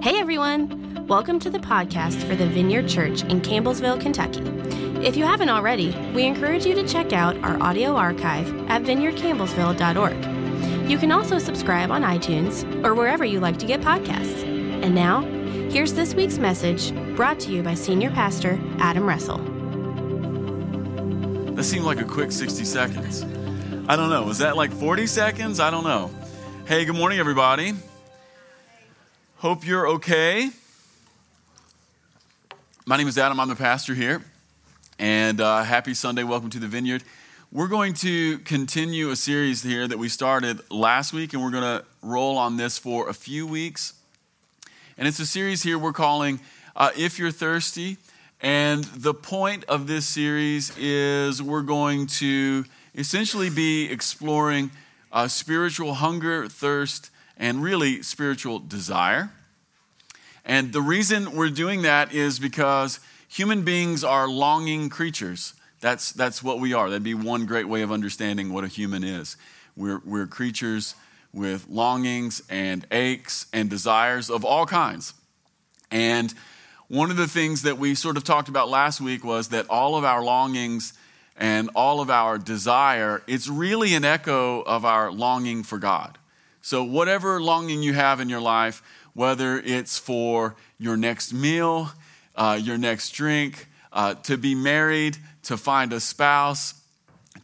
Hey everyone! Welcome to the podcast for the Vineyard Church in Campbellsville, Kentucky. If you haven't already, we encourage you to check out our audio archive at vineyardcampbellsville.org. You can also subscribe on iTunes or wherever you like to get podcasts. And now, here's this week's message brought to you by Senior Pastor Adam Russell. That seemed like a quick 60 seconds. I don't know. Was that like 40 seconds? I don't know. Hey, good morning, everybody. Hope you're okay. My name is Adam. I'm the pastor here. And uh, happy Sunday. Welcome to the Vineyard. We're going to continue a series here that we started last week, and we're going to roll on this for a few weeks. And it's a series here we're calling uh, If You're Thirsty. And the point of this series is we're going to essentially be exploring uh, spiritual hunger, thirst, and really spiritual desire. And the reason we're doing that is because human beings are longing creatures. That's, that's what we are. That'd be one great way of understanding what a human is. We're, we're creatures with longings and aches and desires of all kinds. And one of the things that we sort of talked about last week was that all of our longings and all of our desire, it's really an echo of our longing for God. So, whatever longing you have in your life, whether it's for your next meal, uh, your next drink, uh, to be married, to find a spouse,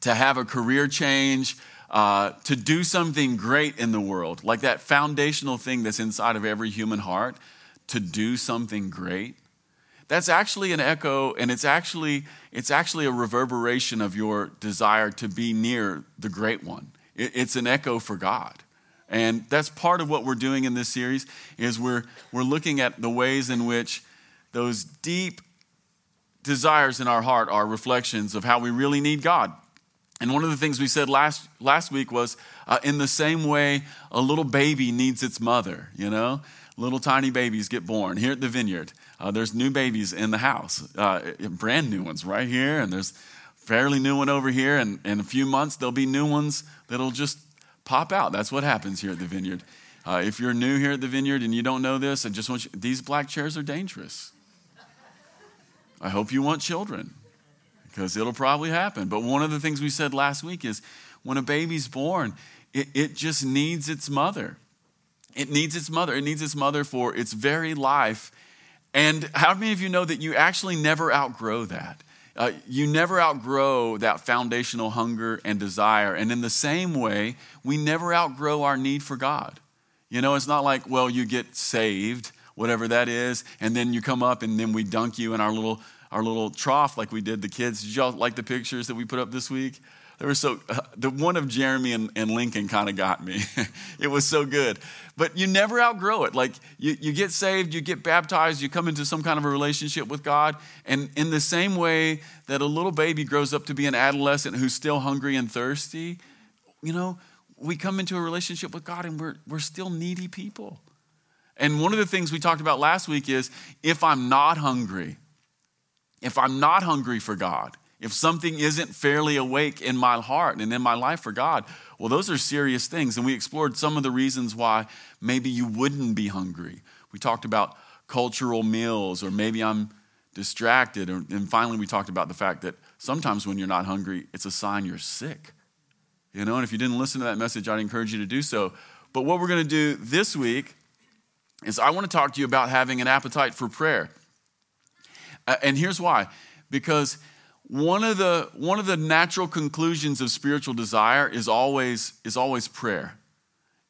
to have a career change, uh, to do something great in the world, like that foundational thing that's inside of every human heart, to do something great. That's actually an echo, and it's actually, it's actually a reverberation of your desire to be near the great one. It, it's an echo for God. And that's part of what we're doing in this series is we're, we're looking at the ways in which those deep desires in our heart are reflections of how we really need God. And one of the things we said last, last week was uh, in the same way a little baby needs its mother, you know? Little tiny babies get born here at the vineyard. Uh, there's new babies in the house, uh, brand new ones right here, and there's fairly new one over here. And in a few months, there'll be new ones that'll just pop out. That's what happens here at the vineyard. Uh, if you're new here at the vineyard and you don't know this, I just want you, these black chairs are dangerous. I hope you want children because it'll probably happen. But one of the things we said last week is when a baby's born, it, it just needs its mother. It needs its mother. It needs its mother for its very life. And how many of you know that you actually never outgrow that? Uh, you never outgrow that foundational hunger and desire. And in the same way, we never outgrow our need for God. You know, it's not like, well, you get saved, whatever that is, and then you come up and then we dunk you in our little our little trough like we did the kids. Did y'all like the pictures that we put up this week? They were so, uh, the one of Jeremy and, and Lincoln kind of got me. it was so good. But you never outgrow it. Like you, you get saved, you get baptized, you come into some kind of a relationship with God. And in the same way that a little baby grows up to be an adolescent who's still hungry and thirsty, you know, we come into a relationship with God and we're, we're still needy people. And one of the things we talked about last week is if I'm not hungry, if I'm not hungry for God, if something isn't fairly awake in my heart and in my life for God, well, those are serious things. And we explored some of the reasons why maybe you wouldn't be hungry. We talked about cultural meals, or maybe I'm distracted. And finally, we talked about the fact that sometimes when you're not hungry, it's a sign you're sick. You know, and if you didn't listen to that message, I'd encourage you to do so. But what we're going to do this week is I want to talk to you about having an appetite for prayer. And here's why. Because one of the one of the natural conclusions of spiritual desire is always is always prayer.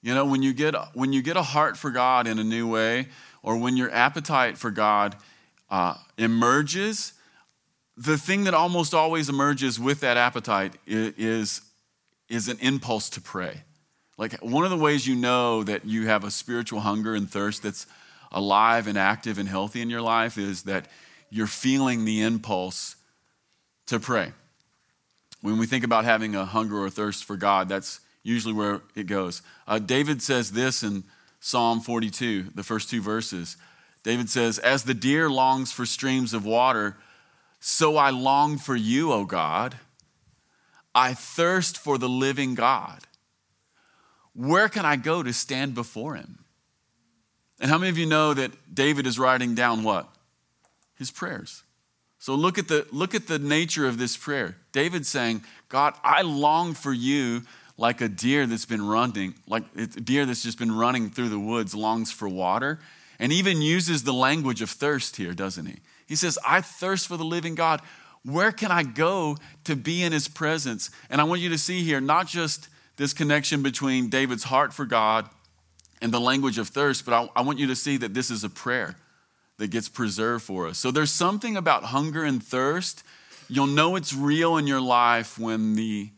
You know when you get when you get a heart for god in a new way or when your appetite for god uh, emerges the thing that almost always emerges with that appetite is is an impulse to pray. Like one of the ways you know that you have a spiritual hunger and thirst that's alive and active and healthy in your life is that you're feeling the impulse to pray. When we think about having a hunger or thirst for God, that's usually where it goes. Uh, David says this in Psalm 42, the first two verses. David says, As the deer longs for streams of water, so I long for you, O God. I thirst for the living God. Where can I go to stand before him? And how many of you know that David is writing down what? His prayers. So look at the look at the nature of this prayer. David's saying, "God, I long for you like a deer that's been running, like a deer that's just been running through the woods longs for water." And even uses the language of thirst here, doesn't he? He says, "I thirst for the living God. Where can I go to be in his presence?" And I want you to see here not just this connection between David's heart for God and the language of thirst, but I, I, want you to see that this is a prayer that gets preserved for us. So there's something about hunger and thirst. You'll know it's real in your life when the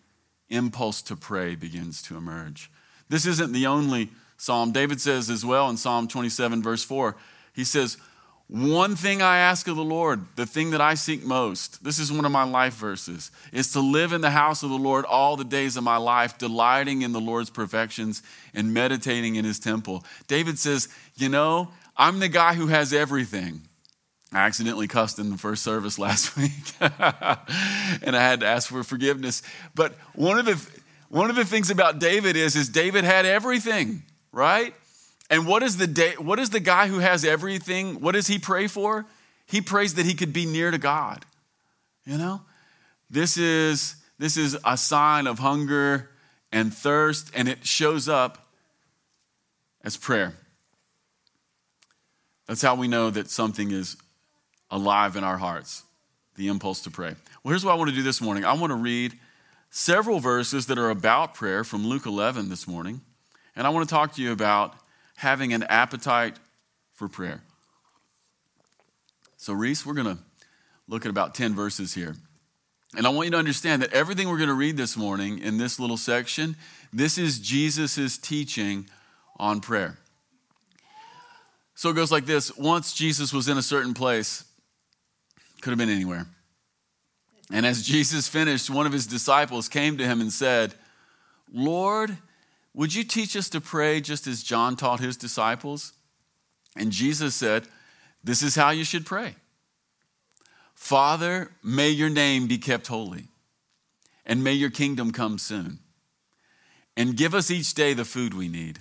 impulse to pray begins to emerge. This isn't the only psalm. David says as well in Psalm 27, verse 4, he says, one thing I ask of the Lord, the thing that I seek most, this is one of my life verses, is to live in the house of the Lord all the days of my life, delighting in the Lord's perfections and meditating in his temple. David says, You know, I'm the guy who has everything. I accidentally cussed in the first service last week, and I had to ask for forgiveness. But one of the, one of the things about David is, is David had everything, right? And what is the what is the guy who has everything? What does he pray for? He prays that he could be near to God. You know? This is this is a sign of hunger and thirst and it shows up as prayer. That's how we know that something is alive in our hearts. The impulse to pray. Well, here's what I want to do this morning. I want to read several verses that are about prayer from Luke 11 this morning. And I want to talk to you about having an appetite for prayer. So, Reese, we're going to look at about 10 verses here. And I want you to understand that everything we're going to read this morning in this little section, this is Jesus' teaching on prayer. So it goes like this Once Jesus was in a certain place, could have been anywhere. And as Jesus finished, one of his disciples came to him and said, Lord, would you teach us to pray just as John taught his disciples? And Jesus said, This is how you should pray Father, may your name be kept holy, and may your kingdom come soon. And give us each day the food we need.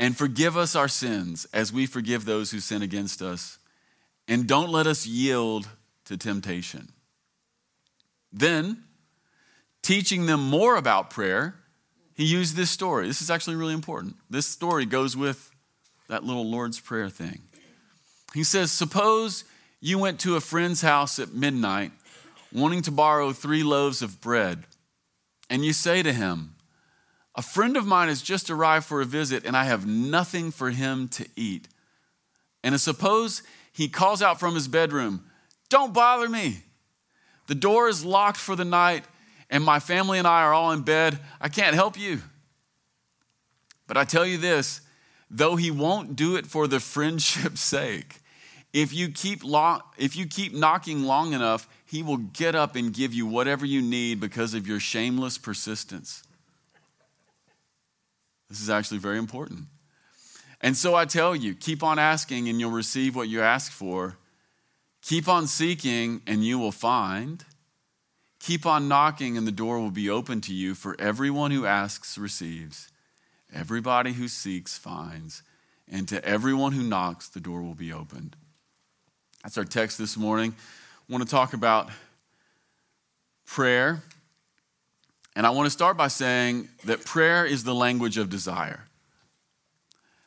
And forgive us our sins as we forgive those who sin against us. And don't let us yield to temptation. Then, teaching them more about prayer, he used this story. This is actually really important. This story goes with that little Lord's Prayer thing. He says, Suppose you went to a friend's house at midnight wanting to borrow three loaves of bread, and you say to him, A friend of mine has just arrived for a visit, and I have nothing for him to eat. And suppose he calls out from his bedroom, Don't bother me. The door is locked for the night and my family and I are all in bed, I can't help you. But I tell you this though he won't do it for the friendship's sake, if you keep, if you keep knocking long enough, he will get up and give you whatever you need because of your shameless persistence. This is actually very important. And so I tell you, keep on asking and you'll receive what you ask for. Keep on seeking and you will find. Keep on knocking, and the door will be open to you, for everyone who asks receives, everybody who seeks finds, and to everyone who knocks, the door will be opened. That's our text this morning. I want to talk about prayer. And I want to start by saying that prayer is the language of desire.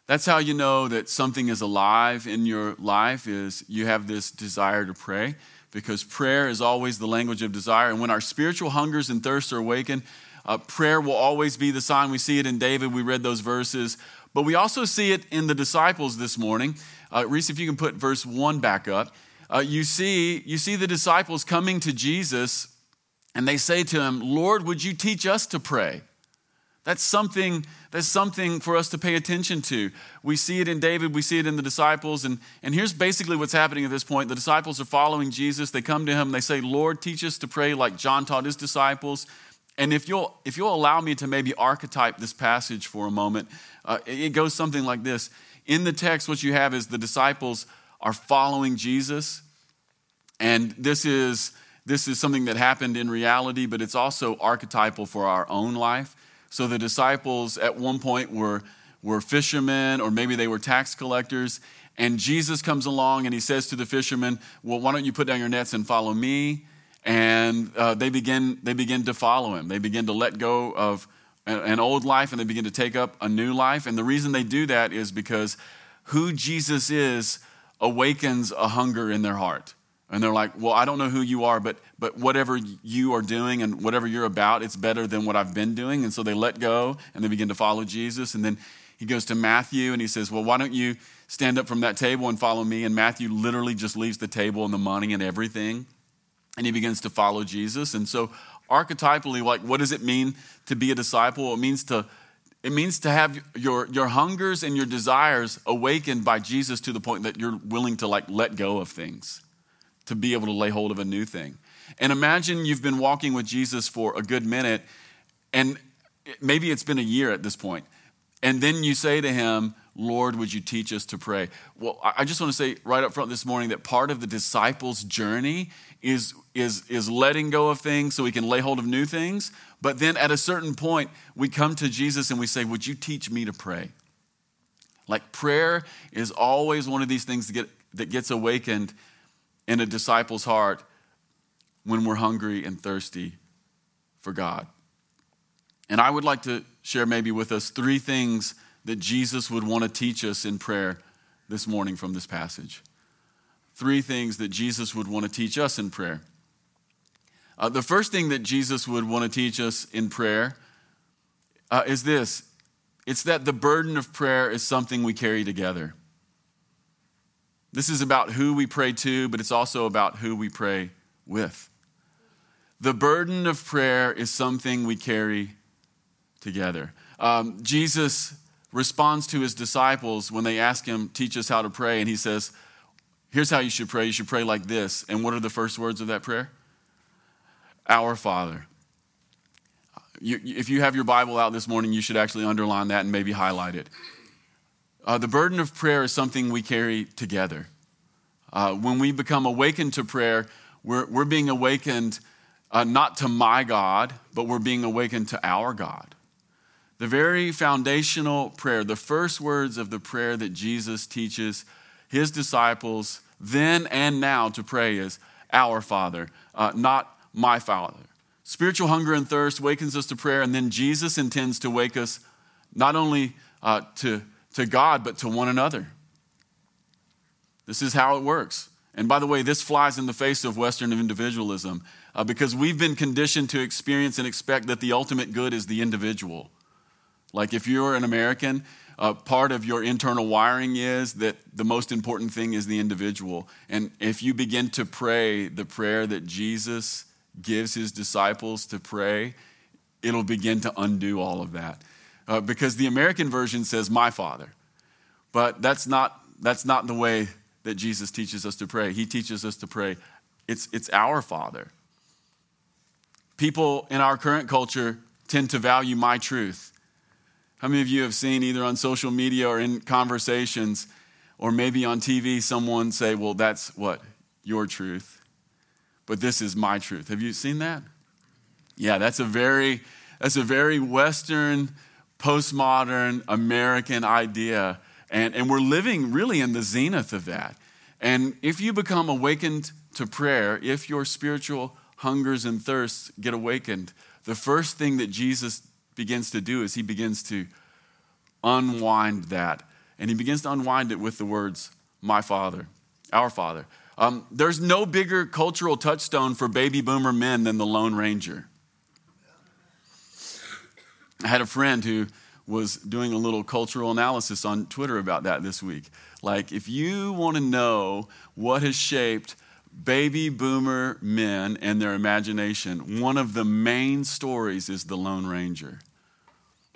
That's how you know that something is alive in your life is you have this desire to pray because prayer is always the language of desire. And when our spiritual hungers and thirsts are awakened, uh, prayer will always be the sign. We see it in David. We read those verses. But we also see it in the disciples this morning. Uh, Reese, if you can put verse 1 back up. Uh, you, see, you see the disciples coming to Jesus, and they say to him, Lord, would you teach us to pray? That's something, that's something for us to pay attention to. We see it in David, we see it in the disciples, and, and here's basically what's happening at this point. The disciples are following Jesus. They come to him, they say, Lord, teach us to pray like John taught his disciples. And if you'll, if you'll allow me to maybe archetype this passage for a moment, uh, it goes something like this. In the text, what you have is the disciples are following Jesus, and this is, this is something that happened in reality, but it's also archetypal for our own life. So the disciples at one point were, were fishermen or maybe they were tax collectors. And Jesus comes along and he says to the fishermen, Well, why don't you put down your nets and follow me? And uh, they, begin, they begin to follow him. They begin to let go of an old life and they begin to take up a new life. And the reason they do that is because who Jesus is awakens a hunger in their heart. And they're like, well, I don't know who you are, but, but whatever you are doing and whatever you're about, it's better than what I've been doing. And so they let go and they begin to follow Jesus. And then he goes to Matthew and he says, well, why don't you stand up from that table and follow me? And Matthew literally just leaves the table and the money and everything. And he begins to follow Jesus. And so archetypally, like, what does it mean to be a disciple? It means to it means to have your, your hungers and your desires awakened by Jesus to the point that you're willing to like let go of things, to be able to lay hold of a new thing. And imagine you've been walking with Jesus for a good minute, and maybe it's been a year at this point, and then you say to him, Lord, would you teach us to pray? Well, I just want to say right up front this morning that part of the disciples' journey is, is, is letting go of things so we can lay hold of new things. But then at a certain point, we come to Jesus and we say, Would you teach me to pray? Like prayer is always one of these things that, get, that gets awakened in a disciple's heart when we're hungry and thirsty for God. And I would like to share maybe with us three things that Jesus would want to teach us in prayer this morning from this passage. Three things that Jesus would want to teach us in prayer. Uh, the first thing that Jesus would want to teach us in prayer uh, is this it's that the burden of prayer is something we carry together. This is about who we pray to, but it's also about who we pray with. The burden of prayer is something we carry together. Um, Jesus responds to his disciples when they ask him, Teach us how to pray. And he says, Here's how you should pray. You should pray like this. And what are the first words of that prayer? Our Father. You, if you have your Bible out this morning, you should actually underline that and maybe highlight it. Uh, the burden of prayer is something we carry together. Uh, when we become awakened to prayer, we're, we're being awakened uh, not to my God, but we're being awakened to our God. The very foundational prayer, the first words of the prayer that Jesus teaches his disciples then and now to pray is Our Father, uh, not my Father. Spiritual hunger and thirst wakens us to prayer, and then Jesus intends to wake us not only uh, to, to God, but to one another. This is how it works. And by the way, this flies in the face of Western individualism uh, because we've been conditioned to experience and expect that the ultimate good is the individual. Like if you're an American, uh, part of your internal wiring is that the most important thing is the individual. And if you begin to pray the prayer that Jesus gives his disciples to pray, it'll begin to undo all of that. Uh, because the American version says, My Father. But that's not, that's not the way that Jesus teaches us to pray. He teaches us to pray, it's, it's our Father. People in our current culture tend to value my truth how many of you have seen either on social media or in conversations or maybe on TV someone say, Well, that's what? Your truth. But this is my truth. Have you seen that? Yeah, that's a very that's a very Western, postmodern American idea. And, and we're living really in the zenith of that. And if you become awakened to prayer, if your spiritual hungers and thirsts get awakened, the first thing that Jesus begins to do is he begins to unwind that. And he begins to unwind it with the words, My Father, our Father. Um, there's no bigger cultural touchstone for baby boomer men than the Lone Ranger. I had a friend who was doing a little cultural analysis on Twitter about that this week. Like, if you want to know what has shaped baby boomer men and their imagination, one of the main stories is the Lone Ranger.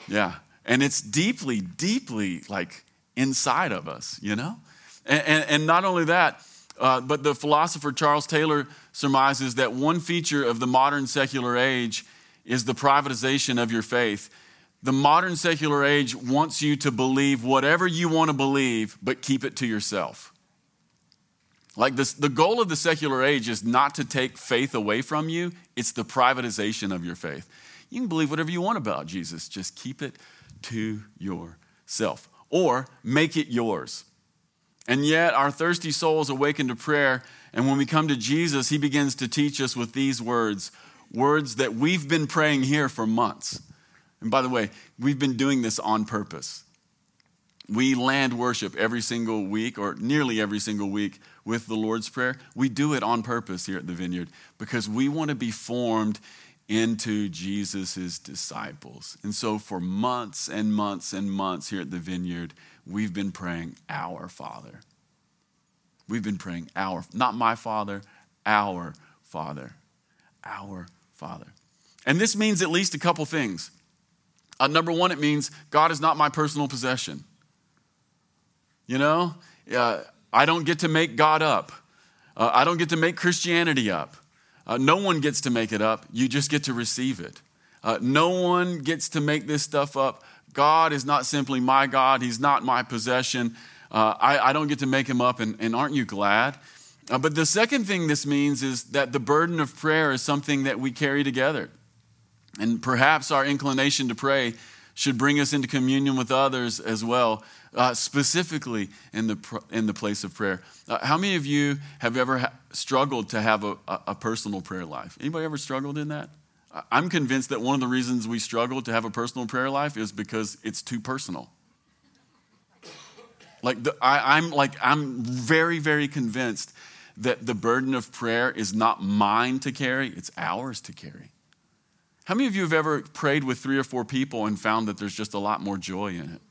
Yeah. And it's deeply, deeply like inside of us, you know? And, and, and not only that, uh, but the philosopher Charles Taylor surmises that one feature of the modern secular age is the privatization of your faith. The modern secular age wants you to believe whatever you want to believe, but keep it to yourself. Like this, the goal of the secular age is not to take faith away from you, it's the privatization of your faith. You can believe whatever you want about Jesus, just keep it to yourself or make it yours. And yet, our thirsty souls awaken to prayer. And when we come to Jesus, he begins to teach us with these words words that we've been praying here for months. And by the way, we've been doing this on purpose. We land worship every single week, or nearly every single week, with the Lord's Prayer. We do it on purpose here at the Vineyard because we want to be formed into Jesus' disciples. And so, for months and months and months here at the Vineyard, we've been praying, Our Father. We've been praying, Our, not my Father, our Father. Our Father. And this means at least a couple things. Uh, number one, it means God is not my personal possession. You know, uh, I don't get to make God up. Uh, I don't get to make Christianity up. Uh, no one gets to make it up. You just get to receive it. Uh, no one gets to make this stuff up. God is not simply my God, He's not my possession. Uh, I, I, don't get to make Him up, and, and aren't you glad? Uh, but the second thing this means is that the burden of prayer is something that we carry together. And perhaps our inclination to pray should bring us into communion with others as well uh, specifically in the, in the place of prayer. Uh, how many of you have ever ha- struggled to have a, a, personal prayer life? Anybody ever struggled in that? I'm convinced that one of the reasons we struggle to have a personal prayer life is because it's too personal. Like the, I, I'm like I'm very very convinced that the burden of prayer is not mine to carry; it's ours to carry. How many of you have ever prayed with three or four people and found that there's just a lot more joy in it?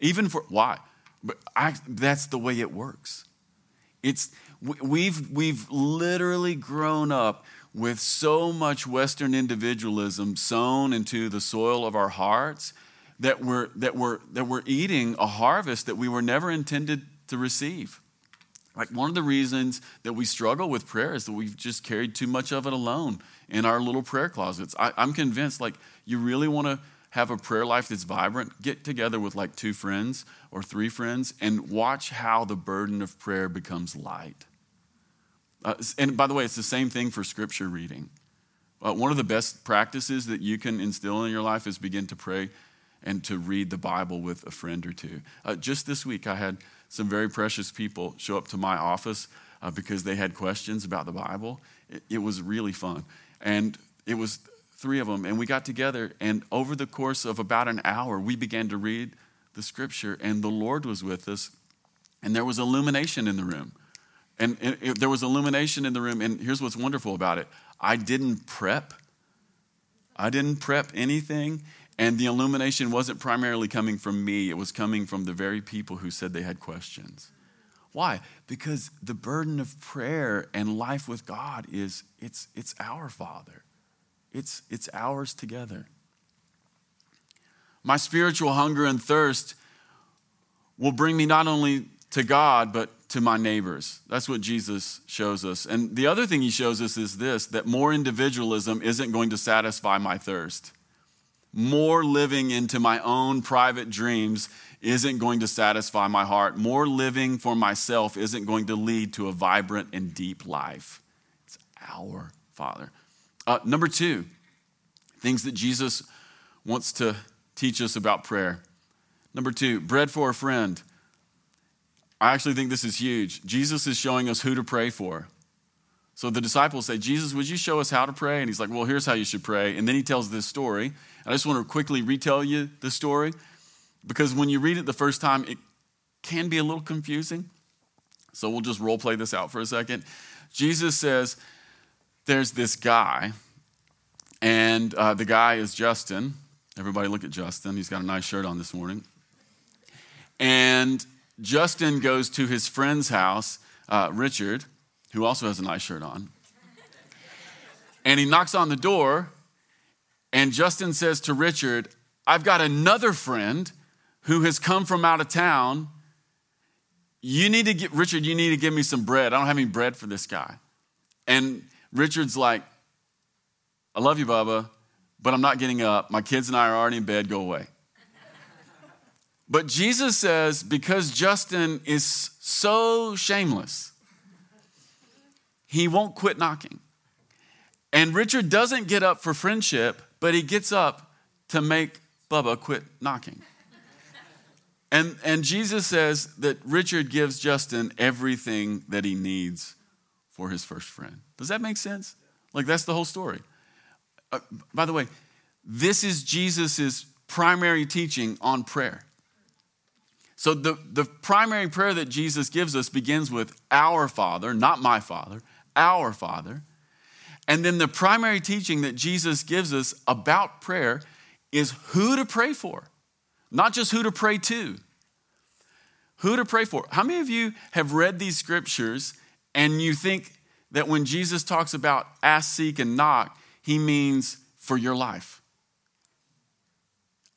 Even for, why? But I, that's the way it works. It's, we've, we've literally grown up with so much Western individualism sown into the soil of our hearts that we're, that we're, that we're eating a harvest that we were never intended to receive. Like one of the reasons that we struggle with prayer is that we've just carried too much of it alone in our little prayer closets. I, I'm convinced, like, you really want to have a prayer life that's vibrant, get together with like two friends or three friends and watch how the burden of prayer becomes light. Uh, and by the way, it's the same thing for scripture reading. Uh, one of the best practices that you can instill in your life is begin to pray and to read the Bible with a friend or two. Uh, just this week, I had some very precious people show up to my office uh, because they had questions about the Bible. It, it was really fun. And it was three of them, and we got together, and over the course of about an hour, we began to read the scripture, and the Lord was with us, and there was illumination in the room. And it, it, there was illumination in the room, and here's what's wonderful about it I didn't prep. I didn't prep anything, and the illumination wasn't primarily coming from me, it was coming from the very people who said they had questions. Why? Because the burden of prayer and life with God is it's, it's our Father. It's, it's ours together. My spiritual hunger and thirst will bring me not only to God, but to my neighbors. That's what Jesus shows us. And the other thing he shows us is this that more individualism isn't going to satisfy my thirst. More living into my own private dreams isn't going to satisfy my heart. More living for myself isn't going to lead to a vibrant and deep life. It's our Father. Uh, number two, things that Jesus wants to teach us about prayer. Number two, bread for a friend. I actually think this is huge. Jesus is showing us who to pray for. So the disciples say, Jesus, would you show us how to pray? And he's like, Well, here's how you should pray. And then he tells this story. I just want to quickly retell you the story because when you read it the first time, it can be a little confusing. So we'll just role play this out for a second. Jesus says, There's this guy and uh, the guy is Justin. Everybody look at Justin. He's got a nice shirt on this morning. And Justin goes to his friend's house, uh, Richard, who also has a nice shirt on. And he knocks on the door, and Justin says to Richard, I've got another friend who has come from out of town. You need to get, Richard, you need to give me some bread. I don't have any bread for this guy. And Richard's like, I love you, Bubba, but I'm not getting up. My kids and I are already in bed. Go away. But Jesus says, because Justin is so shameless, he won't quit knocking. And Richard doesn't get up for friendship, but he gets up to make Bubba quit knocking. And, and Jesus says that Richard gives Justin everything that he needs for his first friend. Does that make sense? Like, that's the whole story. Uh, by the way, this is Jesus' primary teaching on prayer. So, the, the primary prayer that Jesus gives us begins with Our Father, not my Father, Our Father. And then the primary teaching that Jesus gives us about prayer is who to pray for, not just who to pray to. Who to pray for. How many of you have read these scriptures and you think that when Jesus talks about ask, seek, and knock, he means for your life?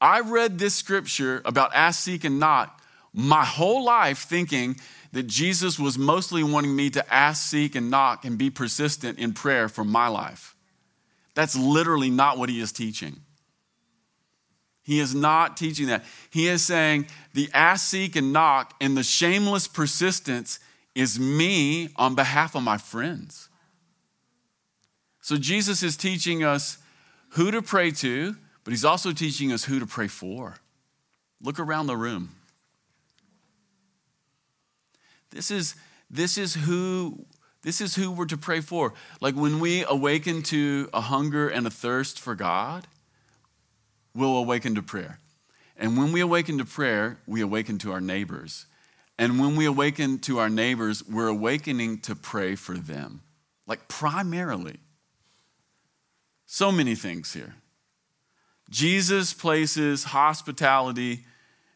I read this scripture about ask, seek, and knock my whole life thinking that Jesus was mostly wanting me to ask, seek, and knock and be persistent in prayer for my life. That's literally not what he is teaching. He is not teaching that. He is saying the ask, seek, and knock and the shameless persistence is me on behalf of my friends. So Jesus is teaching us who to pray to, but he's also teaching us who to pray for. Look around the room. This is, this is who this is who we're to pray for. Like when we awaken to a hunger and a thirst for God, we'll awaken to prayer. And when we awaken to prayer, we awaken to our neighbors. And when we awaken to our neighbors, we're awakening to pray for them. Like primarily. So many things here. Jesus places hospitality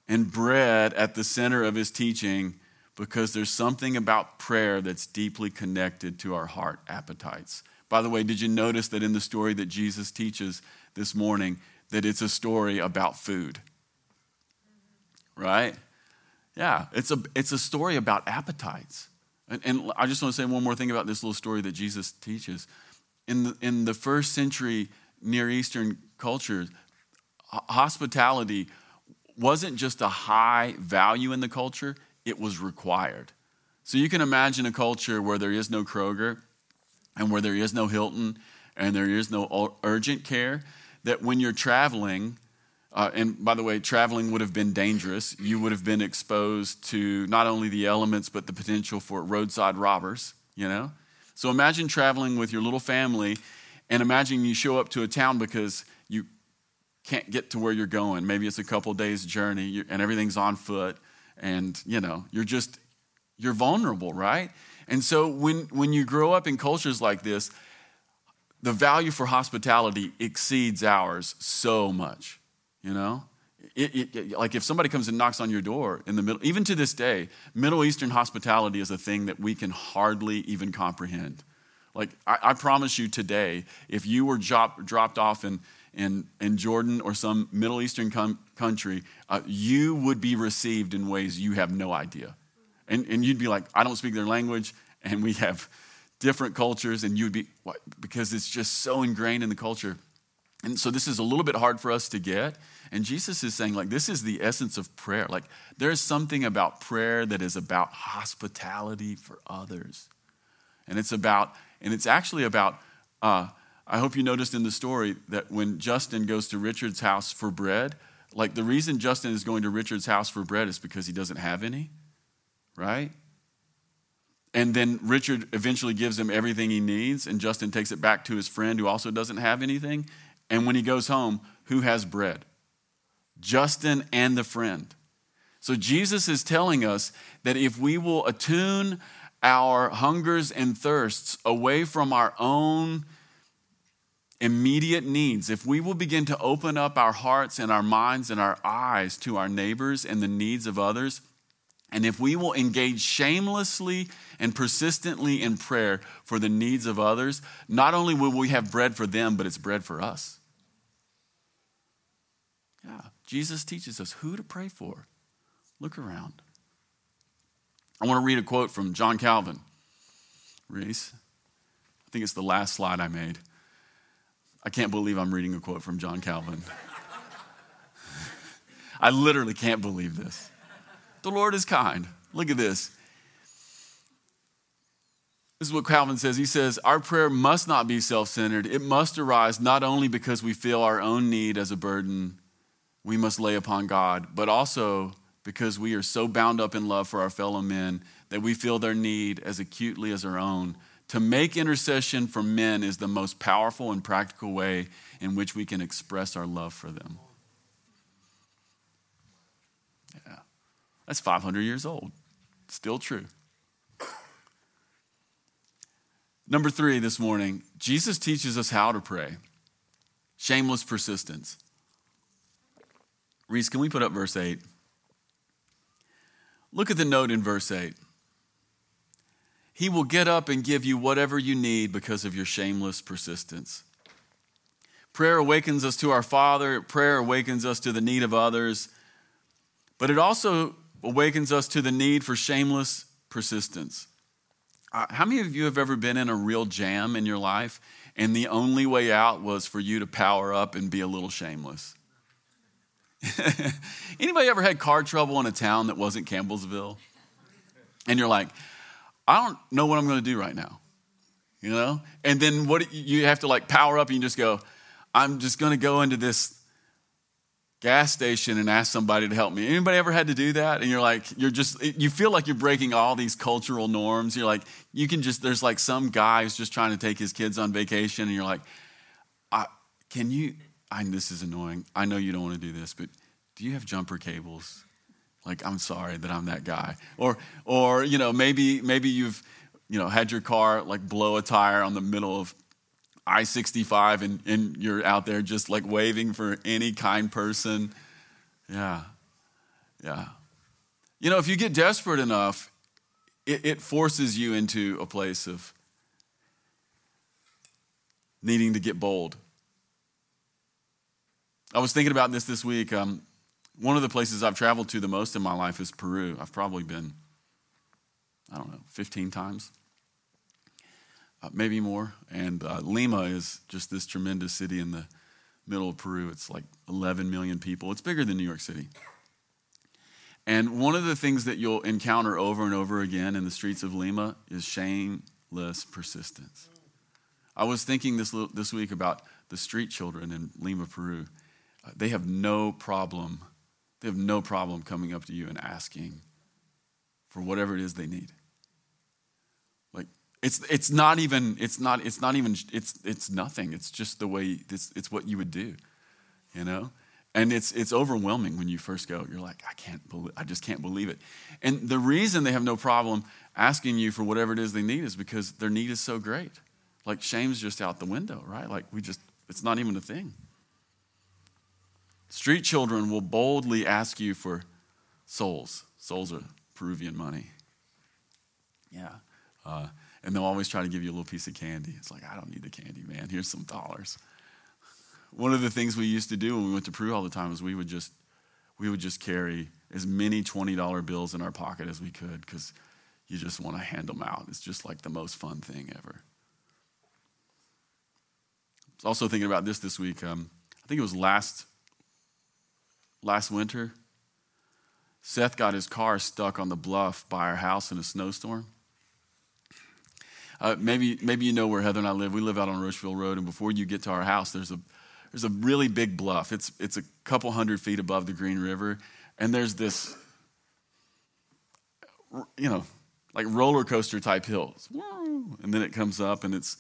and bread at the center of his teaching because there's something about prayer that's deeply connected to our heart appetites. By the way, did you notice that in the story that Jesus teaches this morning, that it's a story about food. Right? Yeah, it's a, it's a story about appetites. And, and I just want to say one more thing about this little story that Jesus teaches. In the, in the first century Near Eastern culture, hospitality wasn't just a high value in the culture, it was required. So you can imagine a culture where there is no Kroger and where there is no Hilton and there is no urgent care that when you're traveling, uh, and by the way, traveling would have been dangerous. You would have been exposed to not only the elements, but the potential for roadside robbers, you know? So imagine traveling with your little family, and imagine you show up to a town because you can't get to where you're going. Maybe it's a couple days' journey, and everything's on foot, and, you know, you're just, you're vulnerable, right? And so when, when you grow up in cultures like this, the value for hospitality exceeds ours so much, you know? It, it, it, like if somebody comes and knocks on your door in the middle, even to this day, Middle Eastern hospitality is a thing that we can hardly even comprehend. Like I, I promise you today, if you were drop, dropped off in, in, in Jordan or some Middle Eastern com- country, uh, you would be received in ways you have no idea. And, and you'd be like, I don't speak their language, and we have different cultures, and you'd be, because it's just so ingrained in the culture. And so this is a little bit hard for us to get. And Jesus is saying, like, this is the essence of prayer. Like, there's something about prayer that is about hospitality for others. And it's about, and it's actually about, uh, I hope you noticed in the story that when Justin goes to Richard's house for bread, like the reason Justin is going to Richard's house for bread is because he doesn't have any, right? And then Richard eventually gives him everything he needs, and Justin takes it back to his friend who also doesn't have anything. And when he goes home, who has bread? Justin and the friend. So Jesus is telling us that if we will attune our hungers and thirsts away from our own immediate needs, if we will begin to open up our hearts and our minds and our eyes to our neighbors and the needs of others, and if we will engage shamelessly and persistently in prayer for the needs of others, not only will we have bread for them, but it's bread for us. Yeah, Jesus teaches us who to pray for. Look around. I want to read a quote from John Calvin. Reese, I think it's the last slide I made. I can't believe I'm reading a quote from John Calvin. I literally can't believe this. The Lord is kind. Look at this. This is what Calvin says. He says, Our prayer must not be self centered. It must arise not only because we feel our own need as a burden we must lay upon God, but also because we are so bound up in love for our fellow men that we feel their need as acutely as our own. To make intercession for men is the most powerful and practical way in which we can express our love for them. Yeah, that's 500 years old. Still true. Number three this morning, Jesus teaches us how to pray shameless persistence. Reese, can we put up verse 8? Look at the note in verse 8. He will get up and give you whatever you need because of your shameless persistence. Prayer awakens us to our Father, prayer awakens us to the need of others, but it also awakens us to the need for shameless persistence. Uh, how many of you have ever been in a real jam in your life and the only way out was for you to power up and be a little shameless? Anybody ever had car trouble in a town that wasn't Campbellsville? And you're like, I don't know what I'm going to do right now. You know? And then what you have to like power up and you just go, I'm just going to go into this gas station and ask somebody to help me. Anybody ever had to do that? And you're like, you're just, you feel like you're breaking all these cultural norms. You're like, you can just, there's like some guy who's just trying to take his kids on vacation and you're like, I, can you, I, this is annoying. I know you don't want to do this, but do you have jumper cables? Like, I'm sorry that I'm that guy. Or, or you know, maybe, maybe you've, you know, had your car like blow a tire on the middle of I 65 and, and you're out there just like waving for any kind person. Yeah. Yeah. You know, if you get desperate enough, it, it forces you into a place of needing to get bold. I was thinking about this this week. Um, one of the places I've traveled to the most in my life is Peru. I've probably been, I don't know, 15 times, uh, maybe more. And uh, Lima is just this tremendous city in the middle of Peru. It's like 11 million people, it's bigger than New York City. And one of the things that you'll encounter over and over again in the streets of Lima is shameless persistence. I was thinking this, this week about the street children in Lima, Peru they have no problem. They have no problem coming up to you and asking for whatever it is they need. Like it's it's not even it's not it's not even it's it's nothing. It's just the way it's it's what you would do, you know. And it's it's overwhelming when you first go. You're like, I can't believe I just can't believe it. And the reason they have no problem asking you for whatever it is they need is because their need is so great. Like shame's just out the window, right? Like we just it's not even a thing. Street children will boldly ask you for soles. Soles are Peruvian money. Yeah. Uh, and they'll always try to give you a little piece of candy. It's like, I don't need the candy, man. Here's some dollars. One of the things we used to do when we went to Peru all the time is we would just we would just carry as many $20 bills in our pocket as we could because you just want to hand them out. It's just like the most fun thing ever. I was also thinking about this this week. Um, I think it was last last winter, Seth got his car stuck on the bluff by our house in a snowstorm. Uh, maybe, maybe you know where Heather and I live. We live out on Rocheville Road, and before you get to our house, there's a, there's a really big bluff. It's, it's a couple hundred feet above the Green River, and there's this, you know, like roller coaster type hills. And then it comes up, and it's,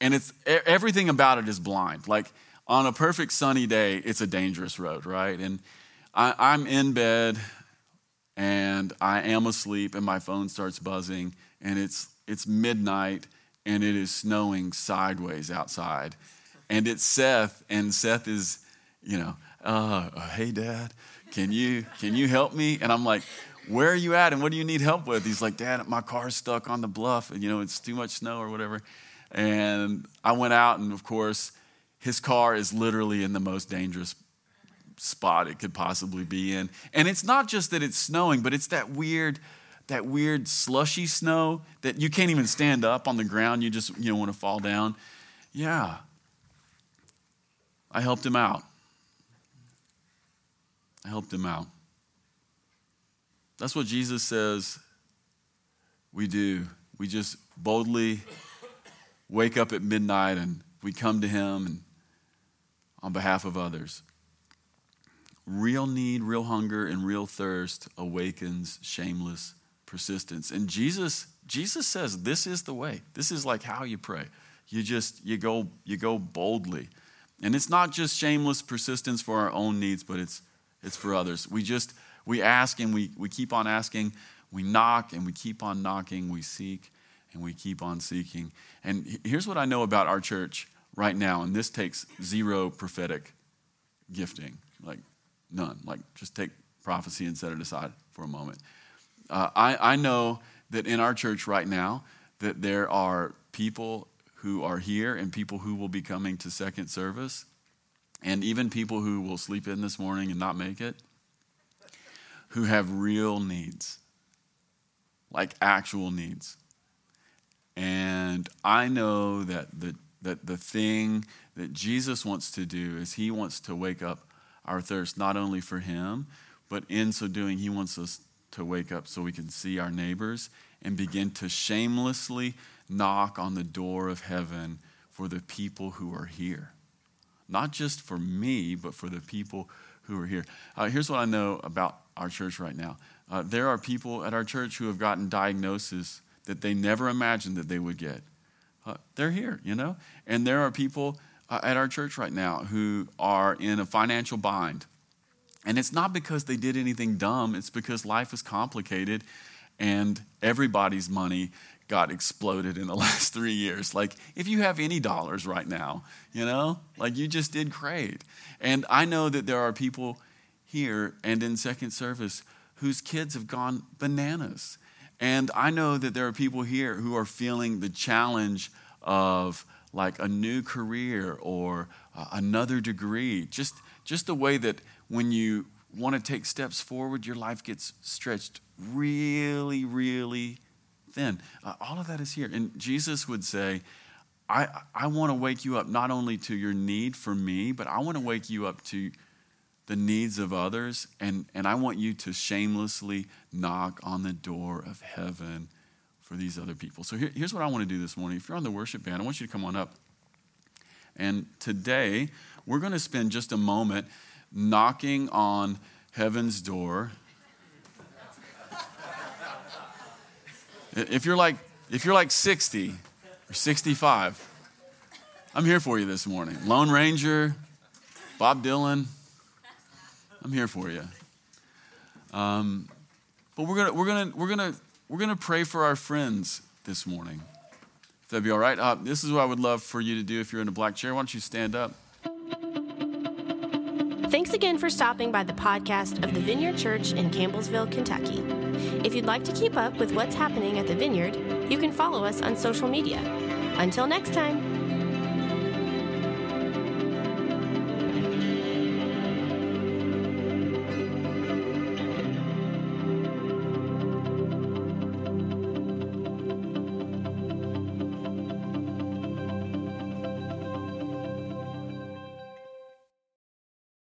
and it's everything about it is blind. Like on a perfect sunny day, it's a dangerous road, right? And I, am in bed and I am asleep, and my phone starts buzzing, and it's it's midnight, and it is snowing sideways outside, and it's Seth, and Seth is, you know, uh, hey dad, can you can you help me? And I'm like, where are you at, and what do you need help with? He's like, Dad, my car's stuck on the bluff, and you know it's too much snow or whatever. And I went out, and of course his car is literally in the most dangerous spot it could possibly be in. And it's not just that it's snowing, but it's that weird that weird slushy snow that you can't even stand up on the ground, you just you know want to fall down. Yeah. I helped him out. I helped him out. That's what Jesus says we do. We just boldly wake up at midnight and we come to him and on behalf of others. real need, real hunger, and real thirst awakens shameless persistence. And Jesus, Jesus says this is the way. This is like how you pray. You just you go you go boldly. And it's not just shameless persistence for our own needs, but it's it's for others. We just we ask and we, we keep on asking, we knock and we keep on knocking, we seek and we keep on seeking. And here's what I know about our church right now, and this takes zero prophetic gifting, like none. Like just take prophecy and set it aside for a moment. Uh, I, I know that in our church right now that there are people who are here and people who will be coming to second service and even people who will sleep in this morning and not make it who have real needs like actual needs and i know that the, that the thing that jesus wants to do is he wants to wake up our thirst not only for him but in so doing he wants us to wake up so we can see our neighbors and begin to shamelessly knock on the door of heaven for the people who are here. Not just for me, but for the people who are here. Uh, here's what I know about our church right now uh, there are people at our church who have gotten diagnoses that they never imagined that they would get. Uh, they're here, you know? And there are people uh, at our church right now who are in a financial bind. And it's not because they did anything dumb, it's because life is complicated and everybody's money got exploded in the last three years. Like, if you have any dollars right now, you know, like you just did great. And I know that there are people here and in second service whose kids have gone bananas. And I know that there are people here who are feeling the challenge of like a new career or uh, another degree. Just, just the way that when you want to take steps forward, your life gets stretched really, really thin. Uh, all of that is here. And Jesus would say, I, I want to wake you up not only to your need for me, but I want to wake you up to the needs of others. And, and I want you to shamelessly knock on the door of heaven for these other people. So here, here's what I want to do this morning. If you're on the worship band, I want you to come on up. And today, we're going to spend just a moment knocking on heaven's door If you're like, if you're like 60 or 65, I'm here for you this morning. Lone Ranger, Bob Dylan, I'm here for you. Um, but we're gonna we're gonna we're gonna we're gonna pray for our friends this morning. If that'd be all right. Uh, this is what I would love for you to do if you're in a black chair. Why don't you stand up? Thanks again for stopping by the podcast of the Vineyard Church in Campbellsville, Kentucky. If you'd like to keep up with what's happening at the Vineyard, you can follow us on social media. Until next time.